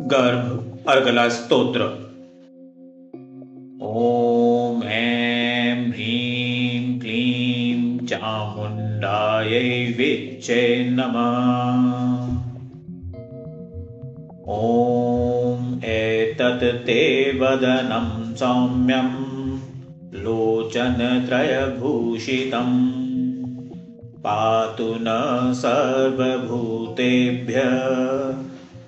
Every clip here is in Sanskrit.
गर्भ अर्गलास्तोत्र ॐ ऐं ह्रीं क्लीं चामुण्डायै विच्चे नमः। ॐ एतत् ते वदनं सौम्यं लोचनत्रयभूषितम्। पातु न सर्वभूतेभ्यः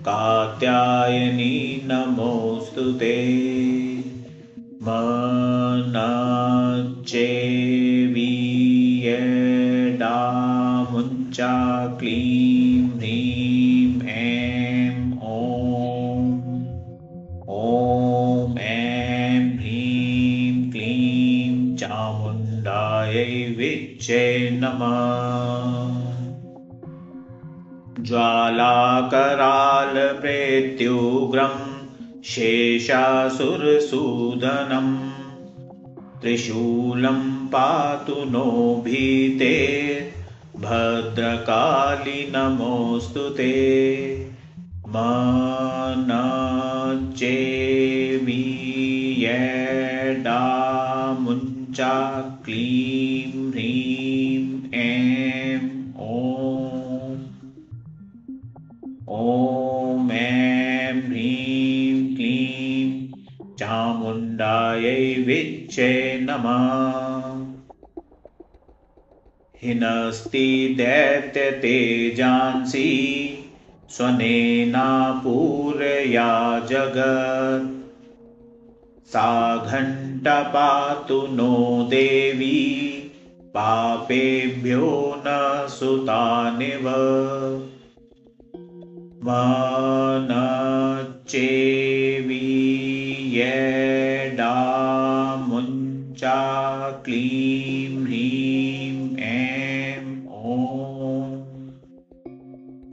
कात्यायनी नमोऽस्तु ते। मनाच्चेवीयडामुञ्चा क्लीं ह्रीं ऐं ॐ। ॐ ऐं ह्रीं क्लीं चामुण्डायै विच्चे नमः ज्वालाकरालप्रेत्युग्रं शेषासुरसूदनम् त्रिशूलं पातु नो भीते भद्रकाली नमोऽस्तु ते। मनचेवीयडामुञ्चा क्लीं ह्रीं चामुण्डायै विच्चे नमः। हिनस्ति दैत्यतेजांसि स्वनेना पूरया जगत्। सा घण्टा पातु नो देवी पापेभ्यो न सुतानिव मनचेवीयडामुञ्चा क्लीं ह्रीं ऐं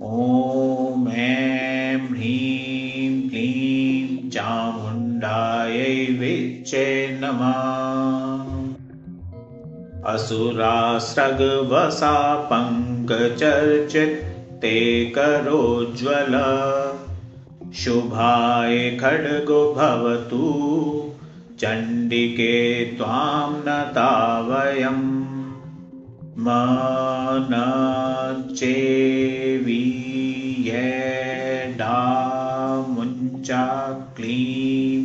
ॐ ऐं ह्रीं क्लीं चामुण्डायै विच्चे नमः। असुरास्रग्वसा पङ्कचर्चित् ते करोज्ज्वल शुभाय खड्गो भवतु चण्डिके त्वां नता वयम् मनचेवीयडामुञ्चा क्लीं